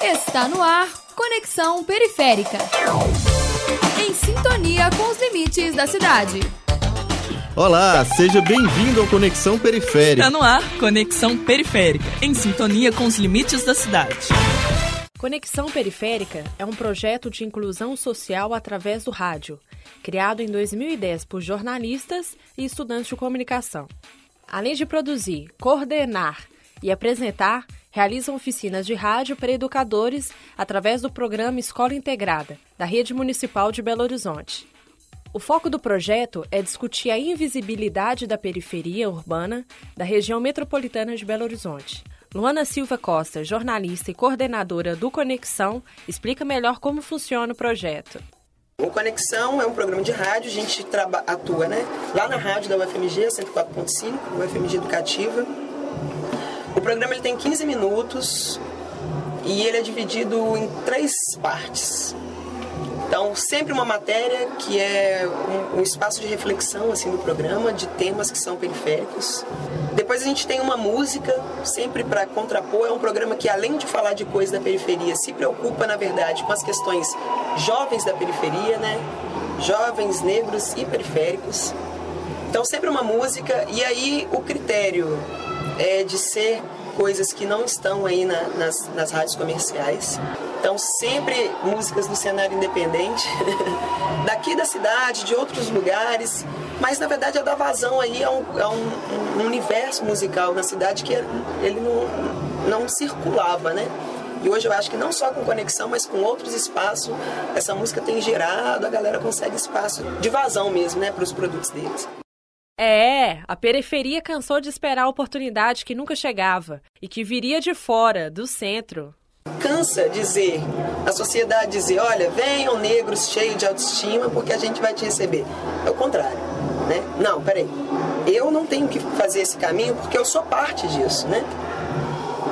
Está no ar Conexão Periférica. Em sintonia com os limites da cidade. Olá, seja bem-vindo ao Conexão Periférica. Está no ar Conexão Periférica, em sintonia com os limites da cidade. Conexão Periférica é um projeto de inclusão social através do rádio, criado em 2010 por jornalistas e estudantes de comunicação. Além de produzir, coordenar e apresentar, realizam oficinas de rádio para educadores através do programa Escola Integrada, da Rede Municipal de Belo Horizonte. O foco do projeto é discutir a invisibilidade da periferia urbana da região metropolitana de Belo Horizonte. Luana Silva Costa, jornalista e coordenadora do Conexão, explica melhor como funciona o projeto. O Conexão é um programa de rádio, a gente atua né, lá na rádio da UFMG, 104.5, UFMG Educativa. O programa ele tem 15 minutos e ele é dividido em três partes. Então, sempre uma matéria que é um, um, espaço de reflexão assim do programa, de temas que são periféricos. Depois a gente tem uma música, sempre para contrapor. É um programa que, além de falar de coisas da periferia, se preocupa, na verdade, com as questões jovens da periferia, né? Jovens, negros e periféricos. Então, sempre uma música. E aí, o critério é de ser coisas que não estão aí na, nas, nas rádios comerciais. Então, sempre músicas do cenário independente, daqui da cidade, de outros lugares, mas na verdade é dar vazão aí a um, a um, um universo musical na cidade que ele não, não circulava, né? E hoje eu acho que não só com conexão, mas com outros espaços, essa música tem gerado, a galera consegue espaço de vazão mesmo, né, para os produtos deles. É, a periferia cansou de esperar a oportunidade que nunca chegava e que viria de fora, do centro. Cansa dizer, a sociedade dizer, olha, venham negros cheios de autoestima porque a gente vai te receber. É o contrário, né? Não, peraí. Eu não tenho que fazer esse caminho porque eu sou parte disso, né?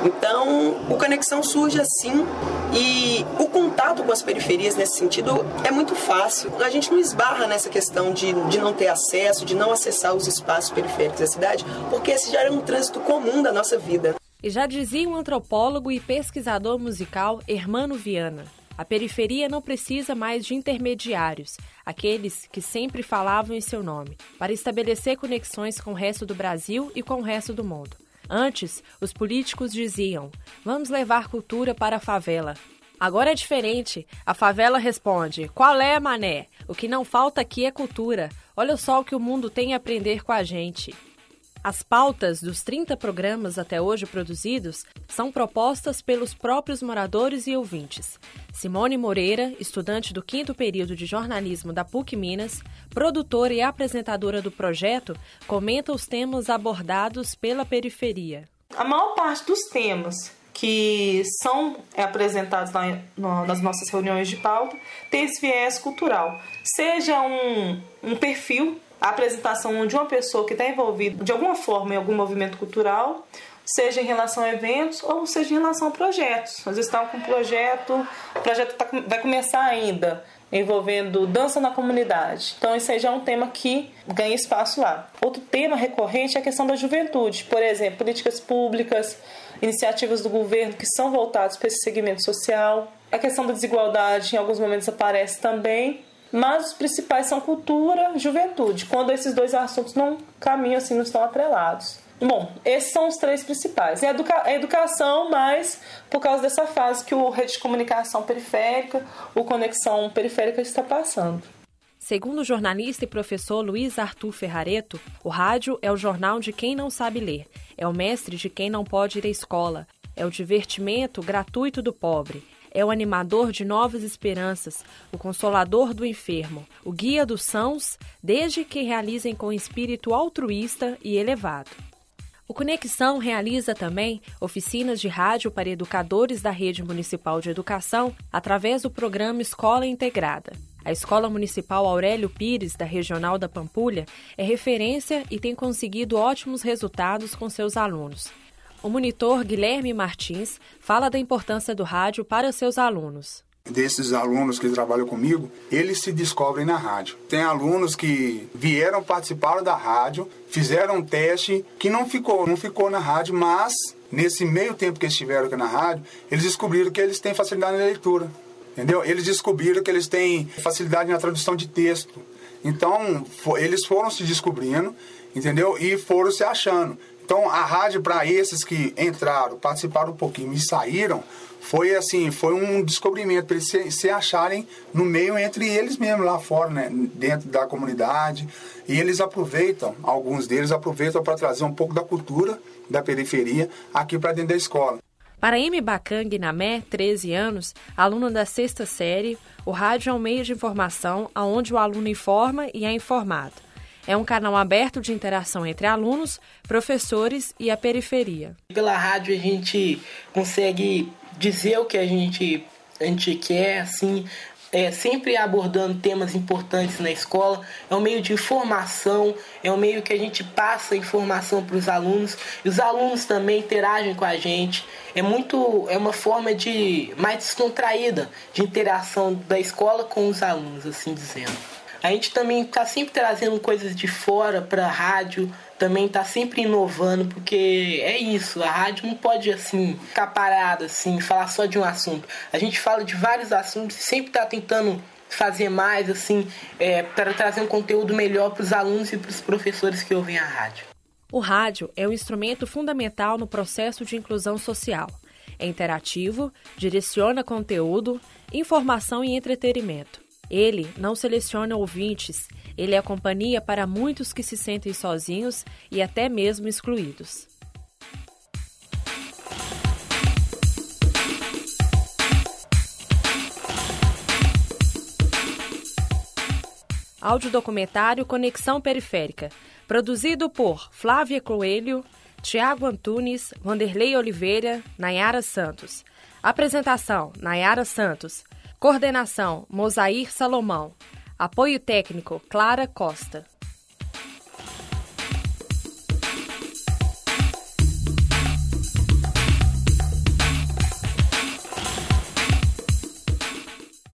Então, o Conexão surge assim e o contato com as periferias nesse sentido é muito fácil. A gente não esbarra nessa questão de, de não ter acesso, de não acessar os espaços periféricos da cidade, porque esse já é um trânsito comum da nossa vida. E já dizia o antropólogo e pesquisador musical Hermano Viana. A periferia não precisa mais de intermediários, aqueles que sempre falavam em seu nome, para estabelecer conexões com o resto do Brasil e com o resto do mundo. Antes, os políticos diziam: vamos levar cultura para a favela. Agora é diferente. A favela responde: qual é, mané? O que não falta aqui é cultura. Olha só o que o mundo tem a aprender com a gente. As pautas dos 30 programas até hoje produzidos são propostas pelos próprios moradores e ouvintes. Simone Moreira, estudante do quinto período de jornalismo da PUC Minas, produtora e apresentadora do projeto, comenta os temas abordados pela periferia. A maior parte dos temas que são apresentados nas nossas reuniões de pauta tem esse viés cultural. Seja um, um perfil a apresentação de uma pessoa que está envolvida de alguma forma em algum movimento cultural, seja em relação a eventos ou seja em relação a projetos. Às vezes estão com um projeto, o projeto tá, vai começar ainda, envolvendo dança na comunidade. Então, esse aí já é um tema que ganha espaço lá. Outro tema recorrente é a questão da juventude, por exemplo, políticas públicas, iniciativas do governo que são voltadas para esse segmento social. A questão da desigualdade em alguns momentos aparece também, mas os principais são cultura juventude, quando esses dois assuntos não caminham assim, não estão atrelados. Bom, esses são os três principais. E a, a educação, mas por causa dessa fase que o rede de comunicação periférica, o conexão periférica está passando. Segundo o jornalista e professor Luiz Arthur Ferrareto, o rádio é o jornal de quem não sabe ler, é o mestre de quem não pode ir à escola, é o divertimento gratuito do pobre, é o animador de novas esperanças, o consolador do enfermo, o guia dos sãos, desde que realizem com espírito altruísta e elevado. O Conexão realiza também oficinas de rádio para educadores da Rede Municipal de Educação através do programa Escola Integrada. A Escola Municipal Aurélio Pires, da Regional da Pampulha, é referência e tem conseguido ótimos resultados com seus alunos. O monitor Guilherme Martins fala da importância do rádio para seus alunos desses alunos que trabalham comigo, eles se descobrem na rádio. Tem alunos que vieram participar da rádio, fizeram um teste que não ficou, não ficou na rádio, mas nesse meio tempo que eles estiveram aqui na rádio, eles descobriram que eles têm facilidade na leitura. Entendeu? Eles descobriram que eles têm facilidade na tradução de texto. Então, eles foram se descobrindo, entendeu? E foram se achando. Então, a rádio, para esses que entraram, participaram um pouquinho e saíram, foi assim, foi um descobrimento para eles se, se, acharem no meio entre eles mesmos lá fora, né, dentro da comunidade. E eles aproveitam, alguns deles aproveitam para trazer um pouco da cultura da periferia aqui para dentro da escola. Para Amy Bacang Namé, 13 anos, aluna da sexta série, o rádio é um meio de informação onde o aluno informa e é informado. É um canal aberto de interação entre alunos, professores e a periferia. Pela rádio a gente consegue dizer o que a gente, a gente quer, assim, é, sempre abordando temas importantes na escola. É um meio de informação, é um meio que a gente passa informação para os alunos e os alunos também interagem com a gente. É muito, é uma forma de mais descontraída de interação da escola com os alunos, assim dizendo. A gente também está sempre trazendo coisas de fora para a rádio, também está sempre inovando, porque é isso, a rádio não pode assim ficar parada assim, falar só de um assunto. A gente fala de vários assuntos e sempre está tentando fazer mais assim, é, para trazer um conteúdo melhor para os alunos e para os professores que ouvem a rádio. O rádio é um instrumento fundamental no processo de inclusão social. É interativo, direciona conteúdo, informação e entretenimento. Ele não seleciona ouvintes, ele é companhia para muitos que se sentem sozinhos e até mesmo excluídos. Audiodocumentário Conexão Periférica, produzido por Flávia Coelho, Tiago Antunes, Vanderlei Oliveira, Nayara Santos. Apresentação: Nayara Santos. Coordenação: Mosair Salomão. Apoio técnico: Clara Costa.